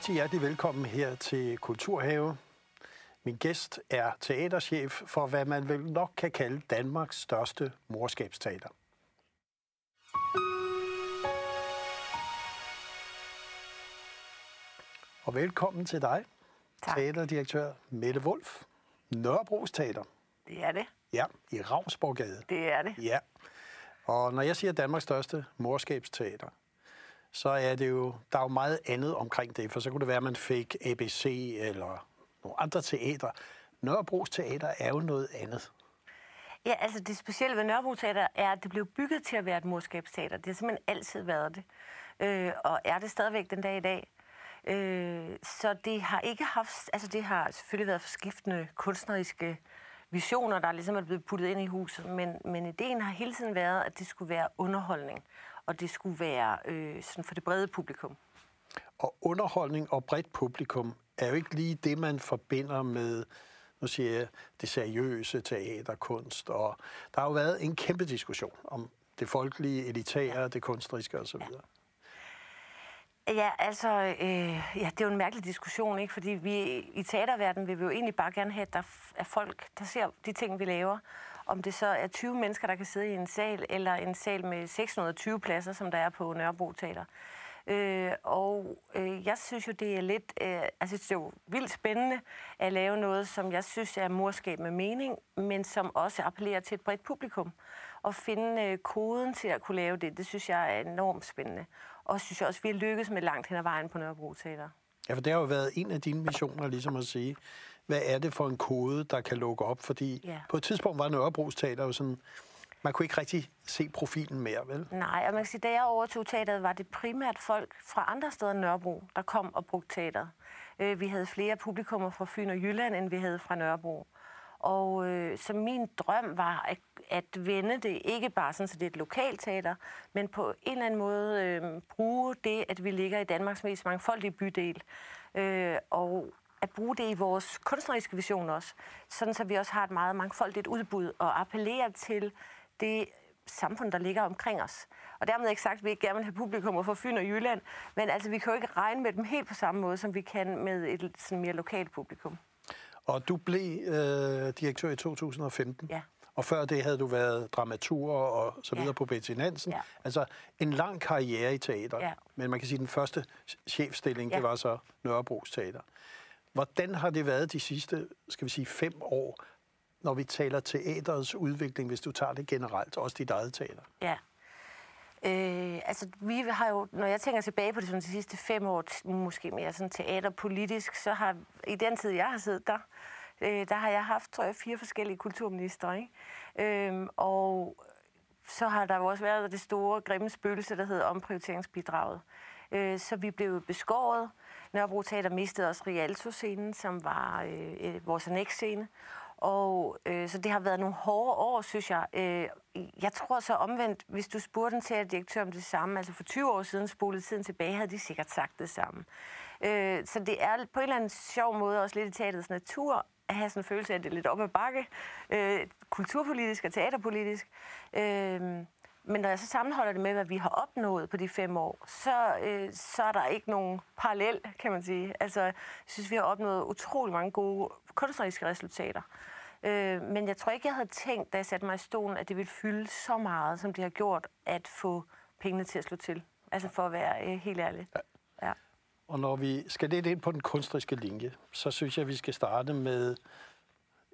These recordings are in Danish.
rigtig hjertelig velkommen her til Kulturhave. Min gæst er teaterchef for, hvad man vel nok kan kalde Danmarks største morskabsteater. Og velkommen til dig, Tak. teaterdirektør Mette Wolf. Nørrebros Teater. Det er det. Ja, i Ravnsborgade. Det er det. Ja. Og når jeg siger Danmarks største morskabsteater, så er det jo, der er jo meget andet omkring det, for så kunne det være, at man fik ABC eller nogle andre teater. Nørrebros Teater er jo noget andet. Ja, altså det specielle ved Nørrebro Teater er, at det blev bygget til at være et morskabsteater. Det har simpelthen altid været det. Øh, og er det stadigvæk den dag i dag. Øh, så det har ikke haft, altså det har selvfølgelig været forskiftende kunstneriske visioner, der ligesom er blevet puttet ind i huset, men, men ideen har hele tiden været, at det skulle være underholdning, og det skulle være øh, sådan for det brede publikum. Og underholdning og bredt publikum er jo ikke lige det, man forbinder med, nu siger jeg, det seriøse teaterkunst. Og der har jo været en kæmpe diskussion om det folkelige, elitære, det kunstneriske osv. Ja. Ja, altså, øh, ja, det er jo en mærkelig diskussion, ikke? Fordi vi i teaterverdenen vil vi jo egentlig bare gerne have, at der er folk, der ser de ting, vi laver. Om det så er 20 mennesker, der kan sidde i en sal, eller en sal med 620 pladser, som der er på Nørrebro Teater. Øh, og øh, jeg synes jo, det er lidt, øh, altså det er jo vildt spændende at lave noget, som jeg synes er morskab med mening, men som også appellerer til et bredt publikum. Og finde øh, koden til at kunne lave det, det synes jeg er enormt spændende. Og synes jeg også, vi har lykkes med langt hen ad vejen på Nørrebro Teater. Ja, for det har jo været en af dine missioner, ligesom at sige, hvad er det for en kode, der kan lukke op? Fordi Ja. på et tidspunkt var Nørrebros Teater jo sådan, man kunne ikke rigtig se profilen mere, vel? Nej, og man kan sige, da jeg overtog teateret, var det primært folk fra andre steder end Nørrebro, der kom og brugte teateret. Øh, Vi havde flere publikummer fra Fyn og Jylland, end vi havde fra Nørrebro. Og øh, så min drøm var at, at vende det ikke bare sådan, så det er et lokalt teater, men på en eller anden måde øh, bruge det, at vi ligger i Danmarks mest mangfoldige bydel, øh, og at bruge det i vores kunstneriske vision også, sådan så vi også har et meget mangfoldigt udbud og appellerer til det samfund, der ligger omkring os. Og dermed ikke sagt, at vi ikke gerne vil have publikummer fra Fyn og Jylland, men altså, vi kan jo ikke regne med dem helt på samme måde, som vi kan med et sådan mere lokalt publikum. Og du blev øh, direktør i 2015. Ja. Og før det havde du været dramatur og så videre Ja. på Betty Nansen. Ja. Altså en lang karriere i teater. Ja. Men man kan sige, at den første chefstilling, Ja. det var så Nørrebros Teater. Hvordan har det været de sidste, skal vi sige, fem år, når vi taler teaterets udvikling, hvis du tager det generelt, også dit eget teater? Ja. Øh, altså, vi har jo, når jeg tænker tilbage på det sådan, de sidste fem år, måske mere sådan teaterpolitisk, så har i den tid, jeg har siddet der, øh, der har jeg haft, tror jeg, fire forskellige kulturministre, ikke? Øh, og så har der jo også været det store, grimme spøgelse, der hedder omprioriteringsbidraget. Øh, så vi blev beskåret. Nørrebro Teater mistede også Rialto-scenen, som var øh, vores annex-scene. Og øh, så det har været nogle hårde år, synes jeg. Øh, jeg tror så omvendt, hvis du spurgte en teaterdirektør om det samme, altså for 20 år siden spolede tiden tilbage, havde de sikkert sagt det samme. Øh, så det er på en eller anden sjov måde også lidt i teaterets natur, at have sådan en følelse af, at det er lidt op ad bakke, øh, kulturpolitisk og teaterpolitisk. Øh, men når jeg så sammenholder det med, hvad vi har opnået på de fem år, så, øh, så er der ikke nogen parallel, kan man sige. Altså, jeg synes, vi har opnået utrolig mange gode kunstneriske resultater. Øh, men jeg tror ikke, jeg havde tænkt, da jeg satte mig i stolen, at det ville fylde så meget, som det har gjort, at få pengene til at slå til. Altså for at være øh, helt ærlig. Ja. Og når vi skal lidt ind på den kunstneriske linje, så synes jeg, at vi skal starte med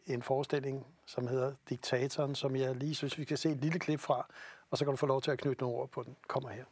en forestilling, som hedder Diktatoren, som jeg lige synes, vi skal se et lille klip fra, og så kan du få lov til at knytte nogle ord på den. Kommer her.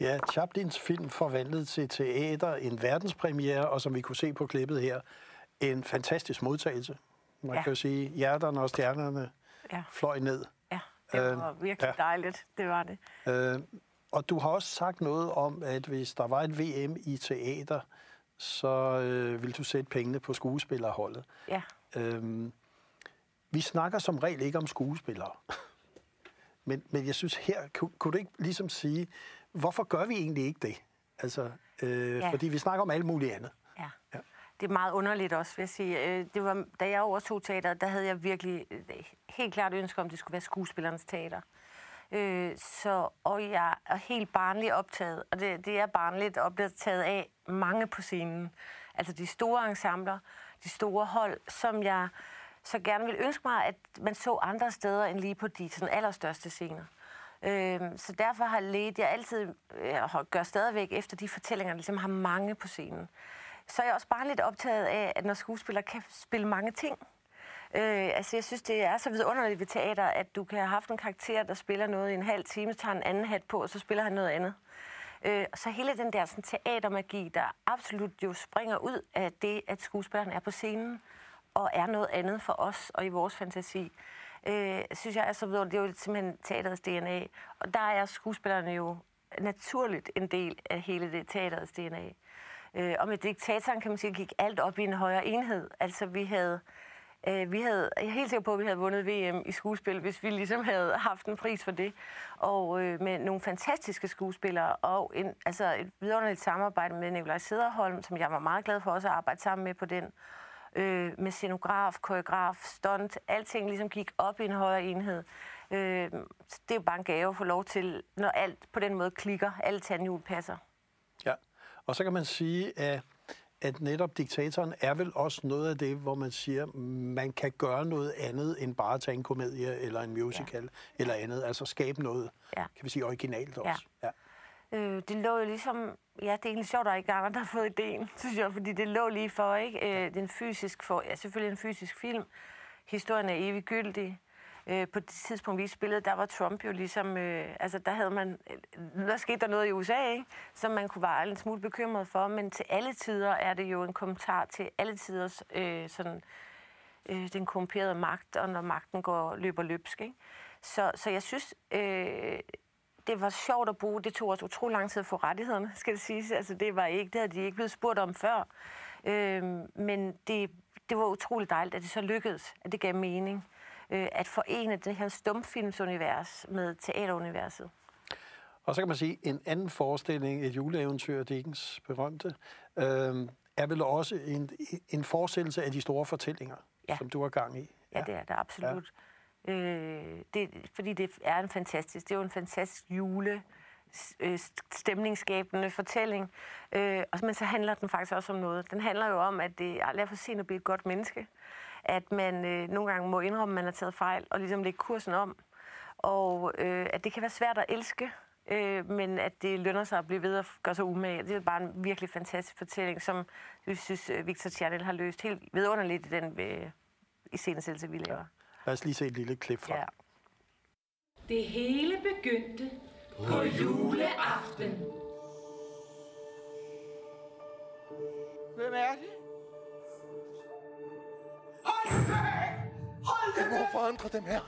Ja, Chaplins film forvandlet til teater, en verdenspremiere, og som vi kunne se på klippet her, en fantastisk modtagelse. Man ja. kan jo sige, hjerterne og stjernerne ja. fløj ned. Ja, det var øh, virkelig ja. dejligt, det var det. Øh, og du har også sagt noget om, at hvis der var et VM i teater, så øh, vil du sætte pengene på skuespillerholdet. Ja. Øhm, vi snakker som regel ikke om skuespillere. men, men jeg synes her, kunne, kunne du ikke ligesom sige, hvorfor gør vi egentlig ikke det? Altså, øh, ja. Fordi vi snakker om alt muligt andet. Ja. ja. Det er meget underligt også, vil jeg sige. Øh, det var, da jeg overtog teater, der havde jeg virkelig øh, helt klart ønske om, at det skulle være skuespillernes teater. Øh, så, og jeg er helt barnligt optaget, og det, det er barnligt optaget af mange på scenen. Altså de store ensembler, de store hold, som jeg så gerne vil ønske mig, at man så andre steder end lige på de sådan, allerstørste scener. Øh, så derfor har let jeg altid, øh, og gør stadigvæk efter de fortællinger, der ligesom har mange på scenen. Så er jeg også bare lidt optaget af, at når skuespillere kan spille mange ting, Øh, altså, jeg synes, det er så vidunderligt ved teater, at du kan have haft en karakter, der spiller noget i en halv time, tager en anden hat på, og så spiller han noget andet. Øh, så hele den der sådan, teatermagi, der absolut jo springer ud af det, at skuespilleren er på scenen, og er noget andet for os og i vores fantasi, øh, synes jeg er så vidunderligt. Det er jo simpelthen teaterets DNA. Og der er skuespillerne jo naturligt en del af hele det teaterets DNA. Øh, og med diktatoren kan man sige, gik alt op i en højere enhed. Altså vi havde Øh, vi havde, jeg er helt sikker på, at vi havde vundet VM i skuespil, hvis vi ligesom havde haft en pris for det. Og øh, med nogle fantastiske skuespillere, og en, altså et vidunderligt samarbejde med Nikolaj Sederholm, som jeg var meget glad for også at arbejde sammen med på den. Øh, med scenograf, koreograf, stunt, alting ligesom gik op i en højere enhed. Øh, det er jo bare en gave at få lov til, når alt på den måde klikker, alle tandhjul passer. Ja, og så kan man sige, at at netop diktatoren er vel også noget af det, hvor man siger, man kan gøre noget andet end bare tage en komedie eller en musical ja. eller andet. Altså skabe noget, ja. kan vi sige, originalt også. Ja. Ja. Øh, det lå jo ligesom... Ja, det er egentlig sjovt, at der er ikke andre, der har fået ideen, synes jeg, fordi det lå lige for, ikke? Øh, den fysisk for, ja, selvfølgelig en fysisk film. Historien er evig gyldig. Øh, på det tidspunkt, vi spillede, der var Trump jo ligesom... Øh, altså, der havde man... Øh, der skete der noget i USA, ikke? Som man kunne være en smule bekymret for, men til alle tider er det jo en kommentar til alle tiders øh, sådan, øh, den korrumperede magt, og når magten går løber løbsk, ikke? Så, så jeg synes, øh, det var sjovt at bruge. Det tog også utrolig lang tid at få rettighederne, skal det siges. Altså, det var ikke, det havde de ikke blevet spurgt om før. Øh, men det, det var utrolig dejligt, at det så lykkedes, at det gav mening øh, at forene det her stumfilmsunivers med teateruniverset. Og så kan man sige, en anden forestilling, et juleeventyr, Dickens berømte, øh, er vel også en, en forestillelse af de store fortællinger, ja. som du har gang i. Ja, ja det er det absolut. Ja. Øh, det, fordi det er en fantastisk, det er jo en fantastisk jule øh, stemningsskabende fortælling. Øh, og, men så handler den faktisk også om noget. Den handler jo om, at det er for sent at blive et godt menneske at man øh, nogle gange må indrømme, at man har taget fejl, og ligesom lægge kursen om. Og øh, at det kan være svært at elske, øh, men at det lønner sig at blive ved at gøre sig umage. Det er bare en virkelig fantastisk fortælling, som vi synes, øh, Victor Tjernel har løst helt vidunderligt i den øh, iscenesættelse, vi laver. Ja. Lad os lige se et lille klip fra. Ja. Det hele begyndte på juleaften. Hvem er det? Hold det! må forandre dem her.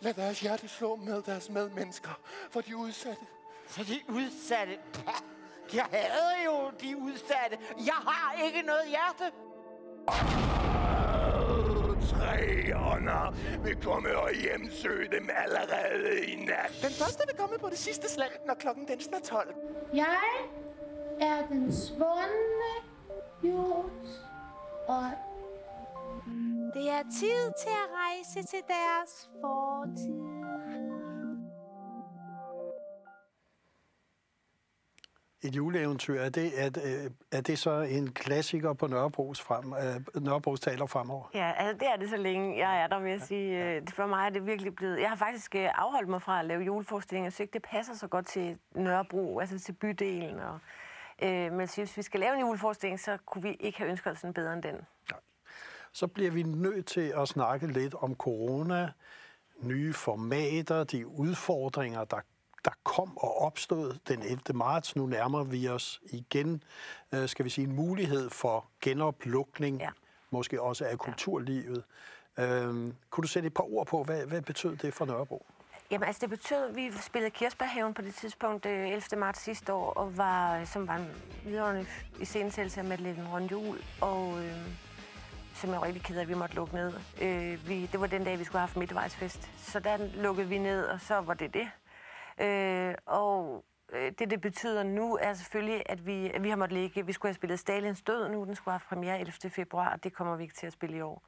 Lad deres hjerte slå med deres medmennesker, for de udsatte. For de udsatte? Jeg havde jo de udsatte. Jeg har ikke noget hjerte. Tre ånder vil komme og hjemsøge dem allerede i nat. Den første vil komme på det sidste slag, når klokken den er 12. Jeg er den svundne jords og det er tid til at rejse til deres fortid. Et juleeventyr, er det, er, er det så en klassiker på Nørrebros, frem, uh, Nørrebros taler fremover? Ja, altså det er det så længe jeg er der, vil jeg sige. Ja. Øh, for mig er det virkelig blevet... Jeg har faktisk øh, afholdt mig fra at lave juleforestillinger, så ikke det passer så godt til Nørrebro, altså til bydelen. Og, øh, men hvis vi skal lave en juleforestilling, så kunne vi ikke have ønsket os en bedre end den. Nej så bliver vi nødt til at snakke lidt om corona, nye formater, de udfordringer, der der kom og opstod den 11. marts. Nu nærmer vi os igen, øh, skal vi sige, en mulighed for genoplukning, Ja. måske også af kulturlivet. Øh, kunne du sætte et par ord på, hvad, hvad betød det for Nørrebro? Jamen altså det betød, at vi spillede Kirsberghaven på det tidspunkt øh, 11. marts sidste år, og var, som var en videre i scenesættelse af Madeleine Rundjul, og øh, som jeg var rigtig ked af, at vi måtte lukke ned. Øh, vi, det var den dag, vi skulle have haft midtvejsfest, så der lukkede vi ned, og så var det det. Øh, og øh, det, det betyder nu, er selvfølgelig, at vi, at vi har måttet ligge. Vi skulle have spillet Stalins Død nu, den skulle have haft premiere 11. februar, og det kommer vi ikke til at spille i år.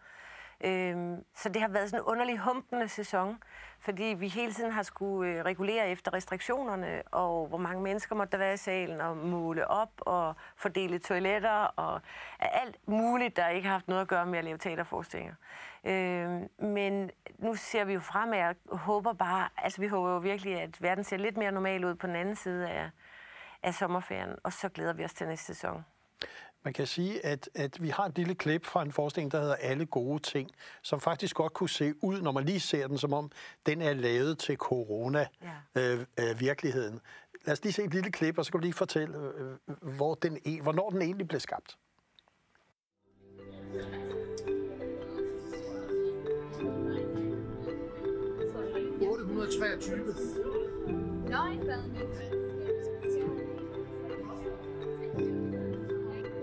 Øhm, så det har været sådan en underlig humpende sæson, fordi vi hele tiden har skulle øh, regulere efter restriktionerne, og hvor mange mennesker måtte der være i salen, og måle op, og fordele toiletter, og alt muligt, der ikke har haft noget at gøre med at lave teaterforestillinger. Øhm, men nu ser vi jo fremad og håber bare, altså vi håber jo virkelig, at verden ser lidt mere normal ud på den anden side af, af sommerferien, og så glæder vi os til næste sæson. Man kan sige, at, at vi har et lille klip fra en forestilling, der hedder Alle gode ting, som faktisk godt kunne se ud, når man lige ser den, som om den er lavet til corona-virkeligheden. Ja. Lad os lige se et lille klip, og så kan du lige fortælle, øh, hvor den, e- hvornår den egentlig blev skabt.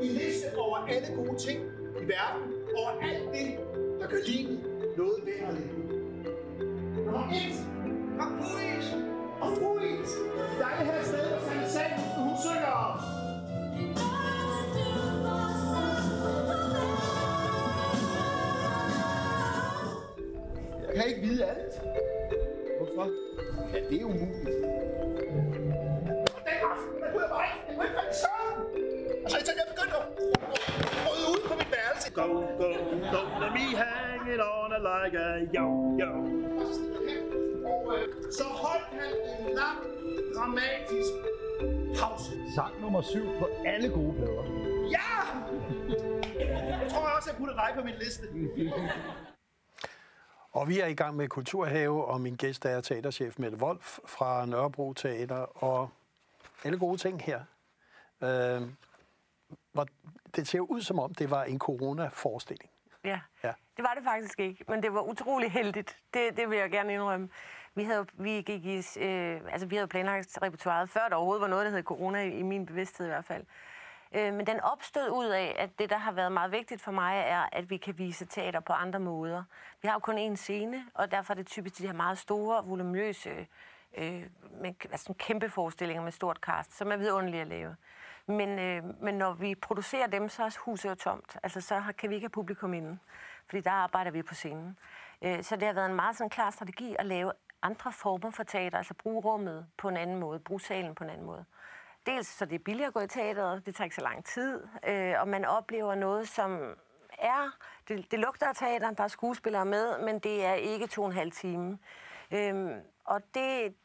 En liste over alle gode ting i verden, over alt det, der gør livet noget værd at leve. Nummer 1. Rapuis og Fruis. Dejligt her sted på Sanne Sand, hun synger os. Jeg kan ikke vide alt. Hvorfor? Ja, det er umuligt. A yo, yo. Og så øh, holdt han en lang, dramatisk pause. Sang nummer syv på alle gode plader. Ja! Jeg tror også, jeg putter dig på min liste. Og vi er i gang med Kulturhave, og min gæst er teaterchef Mette Wolf fra Nørrebro Teater, og alle gode ting her. Øh, det ser ud som om, det var en corona-forestilling. Ja. Ja. det var det faktisk ikke, men det var utrolig heldigt. Det, det vil jeg gerne indrømme. Vi havde, vi gik i, øh, altså vi havde planlagt repertoireet, før der overhovedet var noget, der hed corona, i, i min bevidsthed i hvert fald. Øh, men den opstod ud af, at det, der har været meget vigtigt for mig, er, at vi kan vise teater på andre måder. Vi har jo kun én scene, og derfor er det typisk de her meget store, voluminøse, øh, med, altså kæmpe forestillinger med stort cast, som er vidunderlige at lave. Men, øh, men når vi producerer dem, så er huset jo tomt. Altså, så kan vi ikke have publikum inde, fordi der arbejder vi på scenen. Øh, så det har været en meget sådan klar strategi at lave andre former for teater, altså bruge rummet på en anden måde, bruge salen på en anden måde. Dels så det er billigere at gå i teateret, det tager ikke så lang tid, øh, og man oplever noget, som er, det, det lugter af teater, der er skuespillere med, men det er ikke to og en halv time. Øhm, og det,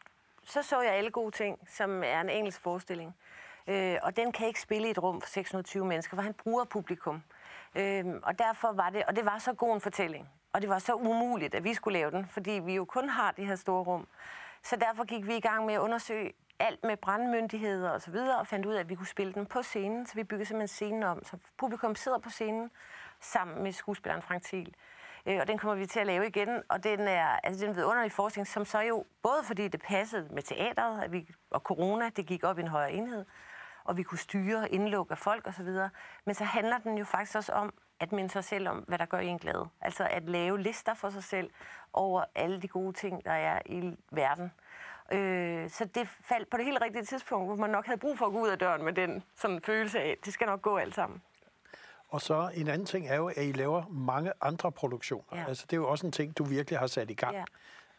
så så jeg alle gode ting, som er en engelsk forestilling. Øh, og den kan ikke spille i et rum for 620 mennesker, for han bruger publikum. Øh, og derfor var det, og det var så god en fortælling. Og det var så umuligt, at vi skulle lave den, fordi vi jo kun har det her store rum. Så derfor gik vi i gang med at undersøge alt med brandmyndigheder og så videre, og fandt ud af, at vi kunne spille den på scenen. Så vi byggede simpelthen scenen om, så publikum sidder på scenen sammen med skuespilleren Frank Thiel. Øh, og den kommer vi til at lave igen, og den er, altså, den er en vidunderlig forskning, som så jo, både fordi det passede med teateret, at vi, og corona, det gik op i en højere enhed, og vi kunne styre indlukke af folk osv., men så handler den jo faktisk også om at minde sig selv om, hvad der gør en glad. Altså at lave lister for sig selv over alle de gode ting, der er i verden. Øh, så det faldt på det helt rigtige tidspunkt, hvor man nok havde brug for at gå ud af døren med den sådan følelse af, at det skal nok gå alt sammen. Og så en anden ting er jo, at I laver mange andre produktioner. Ja. Altså, det er jo også en ting, du virkelig har sat i gang. Ja.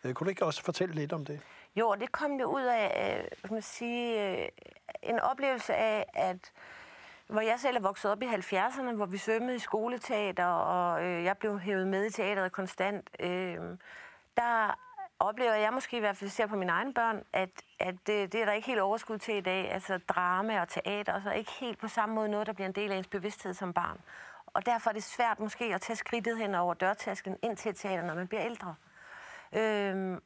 Øh, Kunne du ikke også fortælle lidt om det? Jo, det kom jo ud af, øh, hvad man sige, øh, en oplevelse af, at hvor jeg selv er vokset op i 70'erne, hvor vi svømmede i skoleteater, og øh, jeg blev hævet med i teateret konstant, øh, der oplever jeg måske i hvert fald, ser på mine egne børn, at, at det, det er der ikke helt overskud til i dag. Altså drama og teater, og så ikke helt på samme måde noget, der bliver en del af ens bevidsthed som barn. Og derfor er det svært måske at tage skridtet hen over dørtasken ind til teater, når man bliver ældre. Øh,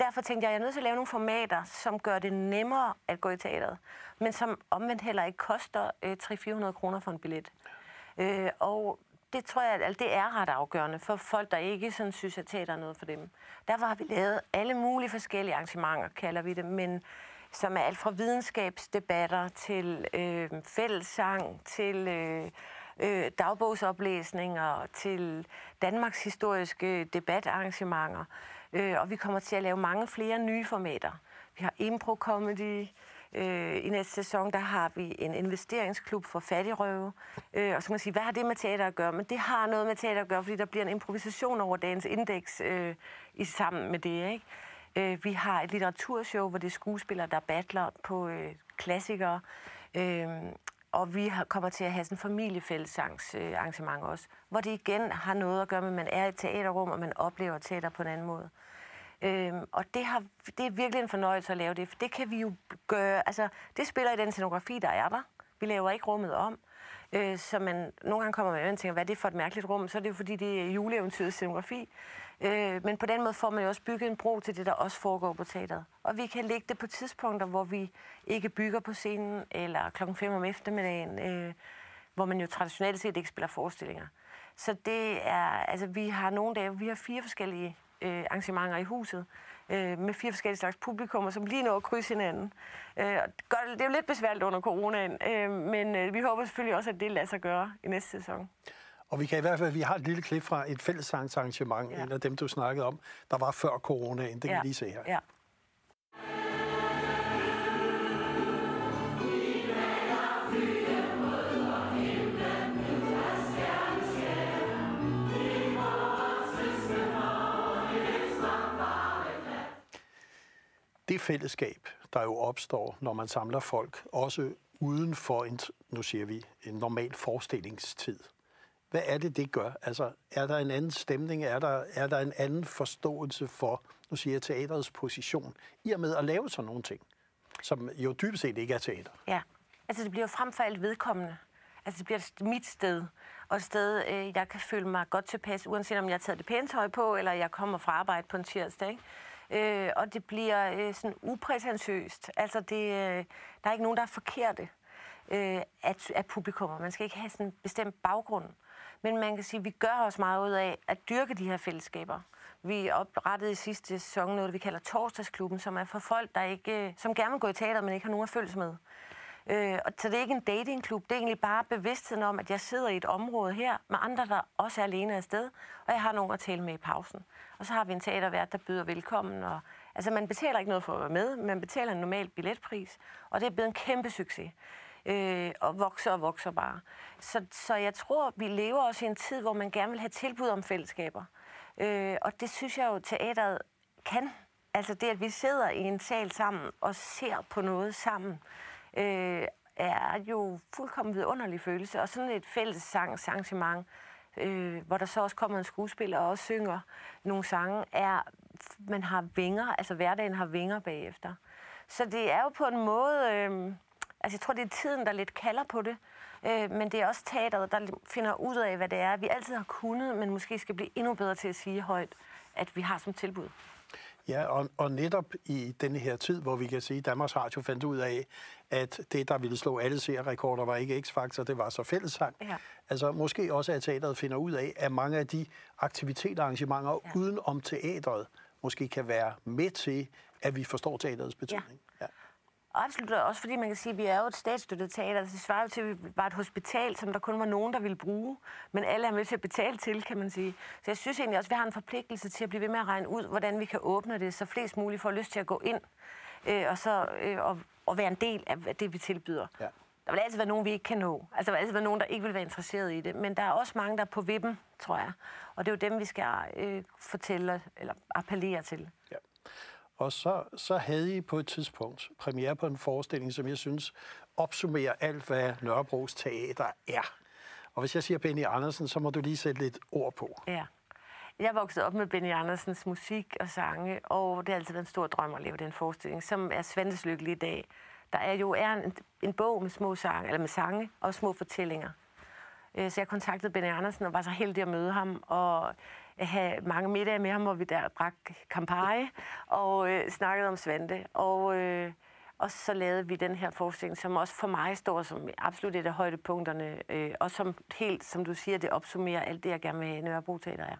derfor tænkte jeg, at jeg er nødt til at lave nogle formater, som gør det nemmere at gå i teateret, men som omvendt heller ikke koster øh, 300-400 kroner for en billet. Øh, og det tror jeg, at det er ret afgørende for folk, der ikke sådan synes, at teater er noget for dem. Derfor har vi lavet alle mulige forskellige arrangementer, kalder vi det, men som er alt fra videnskabsdebatter til øh, fællessang, til øh, øh, dagbogsoplæsninger, til Danmarks historiske debatarrangementer. Øh, og vi kommer til at lave mange flere nye formater. Vi har impro-comedy, Øh, I næste sæson, der har vi en investeringsklub for fattigrøve. Øh, og så kan man sige, hvad har det med teater at gøre? Men det har noget med teater at gøre, fordi der bliver en improvisation over dagens indeks øh, i sammen med det. Ikke? Øh, vi har et litteraturshow, hvor det er skuespillere, der battler på øh, klassikere. Øh, og vi kommer til at have sådan en familiefællesarrangement også, hvor det igen har noget at gøre med, at man er i et teaterrum, og man oplever teater på en anden måde. Øhm, og det, har, det er virkelig en fornøjelse at lave det, for det kan vi jo gøre, altså det spiller i den scenografi, der er der. Vi laver ikke rummet om. Øh, så man nogle gange kommer man og tænker, hvad er det for et mærkeligt rum? Så er det jo fordi, det er juleeventyrets scenografi. Øh, men på den måde får man jo også bygget en bro til det, der også foregår på teateret. Og vi kan lægge det på tidspunkter, hvor vi ikke bygger på scenen, eller klokken 5 om eftermiddagen, øh, hvor man jo traditionelt set ikke spiller forestillinger. Så det er, altså vi har nogle dage, vi har fire forskellige øh, arrangementer i huset, øh, med fire forskellige slags publikummer, som lige når at krydse hinanden. Øh, det er jo lidt besværligt under coronaen, øh, men øh, vi håber selvfølgelig også, at det lader sig gøre i næste sæson. Og vi kan i hvert fald, vi har et lille klip fra et fællessangsarrangement, ja. en af dem, du snakkede om, der var før coronaen. Det kan ja. vi lige se her. Ja. det fællesskab, der jo opstår, når man samler folk, også uden for en, nu siger vi, en normal forestillingstid. Hvad er det, det gør? Altså, er der en anden stemning? Er der, er der en anden forståelse for, nu siger jeg, teaterets position, i og med at lave sådan nogle ting, som jo dybest set ikke er teater? Ja, altså det bliver jo frem for alt vedkommende. Altså det bliver mit sted, og et sted, øh, jeg kan føle mig godt tilpas, uanset om jeg har taget det pæne tøj på, eller jeg kommer fra arbejde på en tirsdag. Ikke? øh, og det bliver øh, sådan uprætentiøst. Altså, det, øh, der er ikke nogen, der er forkerte øh, at, at publikummer. Man skal ikke have sådan en bestemt baggrund. Men man kan sige, at vi gør os meget ud af at dyrke de her fællesskaber. Vi oprettede i sidste sæson noget, vi kalder Torsdagsklubben, som er for folk, der ikke, øh, som gerne vil gå i teater, men ikke har nogen at følges med. Øh, og så det er ikke en datingklub, det er egentlig bare bevidstheden om, at jeg sidder i et område her med andre, der også er alene afsted, og jeg har nogen at tale med i pausen. Og så har vi en teatervært, der byder velkommen. Og, altså, man betaler ikke noget for at være med, man betaler en normal billetpris, og det er blevet en kæmpe succes. Øh, og vokser og vokser bare. Så, så jeg tror, vi lever også i en tid, hvor man gerne vil have tilbud om fællesskaber. Øh, og det synes jeg jo, teateret kan. Altså det, at vi sidder i en sal sammen og ser på noget sammen, øh, er jo fuldkommen vidunderlig følelse. Og sådan et fælles arrangement, øh, hvor der så også kommer en skuespiller og også synger nogle sange, er, man har vinger, altså hverdagen har vinger bagefter. Så det er jo på en måde, øh, altså jeg tror, det er tiden, der lidt kalder på det, øh, men det er også teateret, der finder ud af, hvad det er, vi altid har kunnet, men måske skal blive endnu bedre til at sige højt, at vi har som tilbud. Ja, og, og netop i denne her tid, hvor vi kan sige, at Danmarks Radio fandt ud af, at det, der ville slå alle serierekorder, var ikke X-Factor, det var så fællessang. Ja. Altså måske også, at teateret finder ud af, at mange af de aktiviteter og arrangementer ja. uden om teatret måske kan være med til, at vi forstår teaterets betydning. Ja. Ja. Absolut også, fordi man kan sige, at vi er jo et statsstøttet teater. Det svarer jo til, at vi var et hospital, som der kun var nogen, der ville bruge. Men alle er med til at betale til, kan man sige. Så jeg synes egentlig også, at vi har en forpligtelse til at blive ved med at regne ud, hvordan vi kan åbne det, så flest muligt får lyst til at gå ind øh, og, så, øh, og, og være en del af det, vi tilbyder. Ja. Der vil altid være nogen, vi ikke kan nå. Altså, der vil altid være nogen, der ikke vil være interesseret i det. Men der er også mange, der er på vippen, tror jeg. Og det er jo dem, vi skal øh, fortælle eller appellere til. Ja. Og så, så havde I på et tidspunkt premiere på en forestilling, som jeg synes opsummerer alt, hvad Nørrebros Teater er. Og hvis jeg siger Benny Andersen, så må du lige sætte lidt ord på. Ja. Jeg voksede op med Benny Andersens musik og sange, og det har altid været en stor drøm at lave den forestilling, som er Svantes Lykkelig i dag. Der er jo er en, en bog med små sange, eller med sange og små fortællinger. Øh, så jeg kontaktede Benny Andersen og var så heldig at møde ham, og have mange middage med ham, hvor vi der drak Campari og øh, snakkede om Svante. Og, øh, og så lavede vi den her forestilling, som også for mig står som absolut et af højdepunkterne, øh, og som helt, som du siger, det opsummerer alt det, jeg gerne vil have Nørrebro Teater er.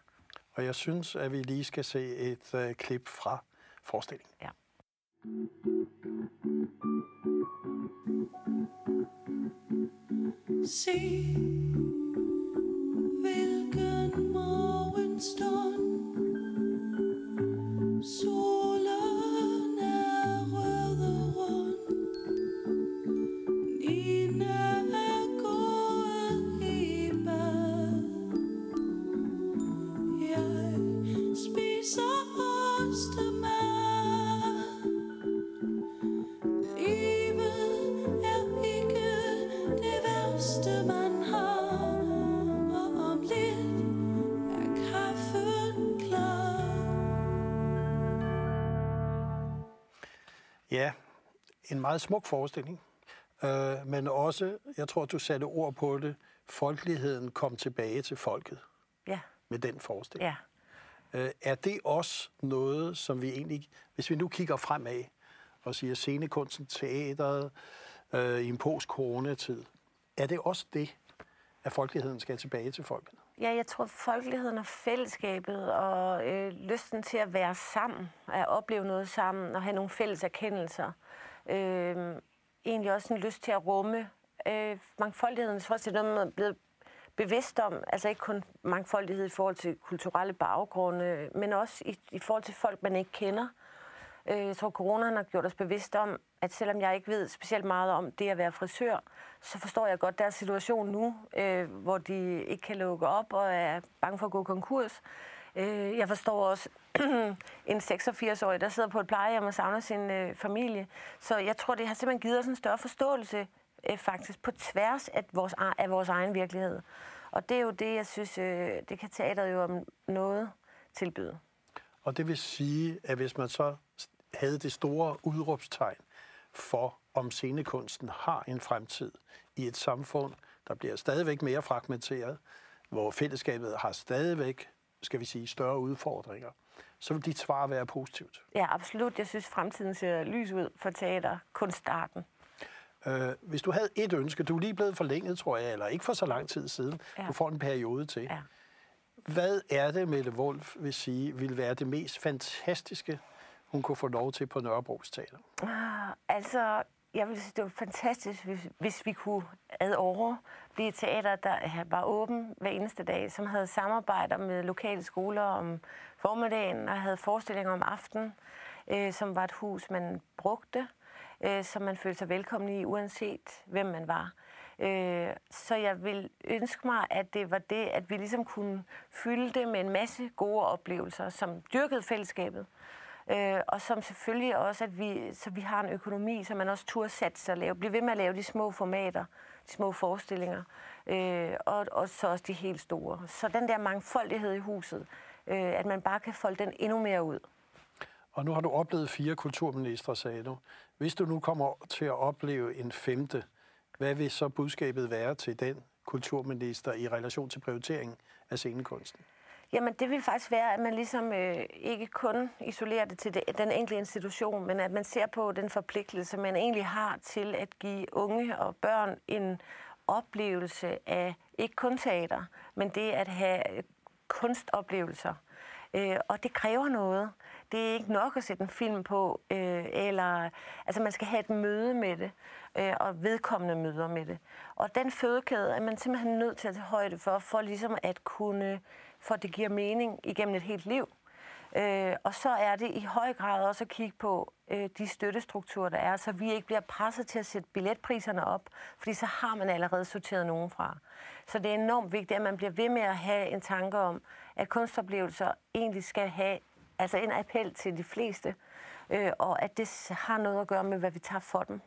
Og jeg synes, at vi lige skal se et øh, klip fra forestillingen. Ja. Se, hvilken en meget smuk forestilling, øh, men også, jeg tror, du satte ord på det, folkeligheden kom tilbage til folket Ja, med den forestilling. ja. Øh, er det også noget, som vi egentlig, hvis vi nu kigger fremad og siger scenekunsten, teateret øh, i en post-coronatid, er det også det, at folkeligheden skal tilbage til folket? Ja, jeg tror, folkeligheden og fællesskabet og øh, lysten til at være sammen, at opleve noget sammen og have nogle fælles erkendelser. Øh, øh, egentlig også en lyst til at rumme øh, mangfoldigheden. Jeg tror også, det er noget, man er blevet bevidst om. Altså ikke kun mangfoldighed i forhold til kulturelle baggrunde, men også i, i forhold til folk, man ikke kender. Øh, Jeg tror, coronaen har gjort os bevidst om, at selvom jeg ikke ved specielt meget om det at være frisør, så forstår jeg godt deres situation nu, øh, hvor de ikke kan lukke op og er bange for at gå konkurs. Øh, Jeg forstår også en 86-årig, der sidder på et plejehjem og savner sin øh, familie. Så jeg tror, det har simpelthen givet os en større forståelse øh, faktisk på tværs af vores, af vores egen virkelighed. Og det er jo det, jeg synes, øh, det kan teateret jo om noget tilbyde. Og det vil sige, at hvis man så havde det store udråbstegn for, om scenekunsten har en fremtid i et samfund, der bliver stadigvæk mere fragmenteret, hvor fællesskabet har stadigvæk, skal vi sige, større udfordringer, så vil dit svar være positivt. Ja, absolut. Jeg synes, fremtiden ser lys ud for teater, kun starten. Øh, hvis du havde et ønske, du er lige blevet forlænget, tror jeg, eller ikke for så lang tid siden, Ja. du får en periode til. Ja. Hvad er det, Mette Wolf vil sige, vil være det mest fantastiske, hun kunne få lov til på Nørrebros Teater? Ah, Altså, jeg ville synes, det var fantastisk, hvis, hvis vi kunne ad over blive et teater, der var åben hver eneste dag, som havde samarbejder med lokale skoler om formiddagen og havde forestillinger om aftenen, øh, som var et hus, man brugte, øh, som man følte sig velkommen i, uanset hvem man var. Øh, så jeg vil ønske mig, at det var det, at vi ligesom kunne fylde det med en masse gode oplevelser, som dyrkede fællesskabet. Øh, og som selvfølgelig også, at vi, så vi har en økonomi, så man også turde satse sig og lave, blive ved med at lave de små formater, de små forestillinger, øh, og, og så også de helt store. Så den der mangfoldighed i huset, øh, at man bare kan folde den endnu mere ud. Og nu har du oplevet fire kulturministre, sagde du. Hvis du nu kommer til at opleve en femte, hvad vil så budskabet være til den kulturminister i relation til prioriteringen af scenekunsten? Jamen, det vil faktisk være, at man ligesom øh, ikke kun isolerer det til det, den enkelte institution, men at man ser på den forpligtelse, man egentlig har til at give unge og børn en oplevelse af ikke kun teater, men det at have øh, kunstoplevelser. Øh, og det kræver noget. Det er ikke nok at sætte en film på, øh, eller altså man skal have et møde med det, øh, og vedkommende møder med det. Og den fødekæde er man simpelthen nødt til at tage højde for, for ligesom at kunne, for at det giver mening igennem et helt liv. Øh, og så er det i høj grad også at kigge på øh, de støttestrukturer, der er, så vi ikke bliver presset til at sætte billetpriserne op, fordi så har man allerede sorteret nogen fra. Så det er enormt vigtigt, at man bliver ved med at have en tanke om, at kunstoplevelser egentlig skal have altså en appel til de fleste, øh, og at det har noget at gøre med, hvad vi tager for dem.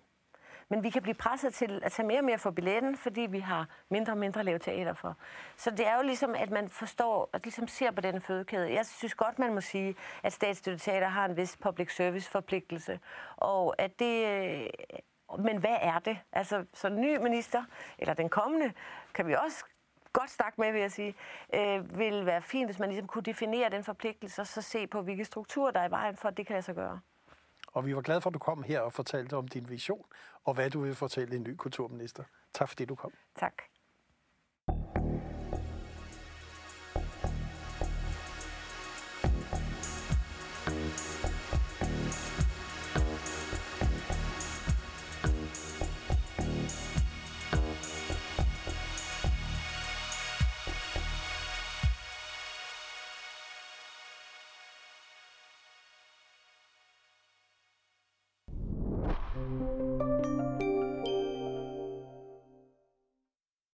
Men vi kan blive presset til at tage mere og mere for billetten, fordi vi har mindre og mindre at lave teater for. Så det er jo ligesom, at man forstår og ligesom ser på den fødekæde. Jeg synes godt, man må sige, at statsstøtteteater har en vis public service forpligtelse. Og at det... Øh, men hvad er det? Altså, så ny minister, eller den kommende, kan vi også godt snakke med, vil jeg sige, øh, vil være fint, hvis man ligesom kunne definere den forpligtelse, og så se på, hvilke strukturer, der er i vejen for, at det kan lade sig gøre. Og vi var glade for, at du kom her og fortalte om din vision, og hvad du vil fortælle en ny kulturminister. Tak fordi du kom. Tak.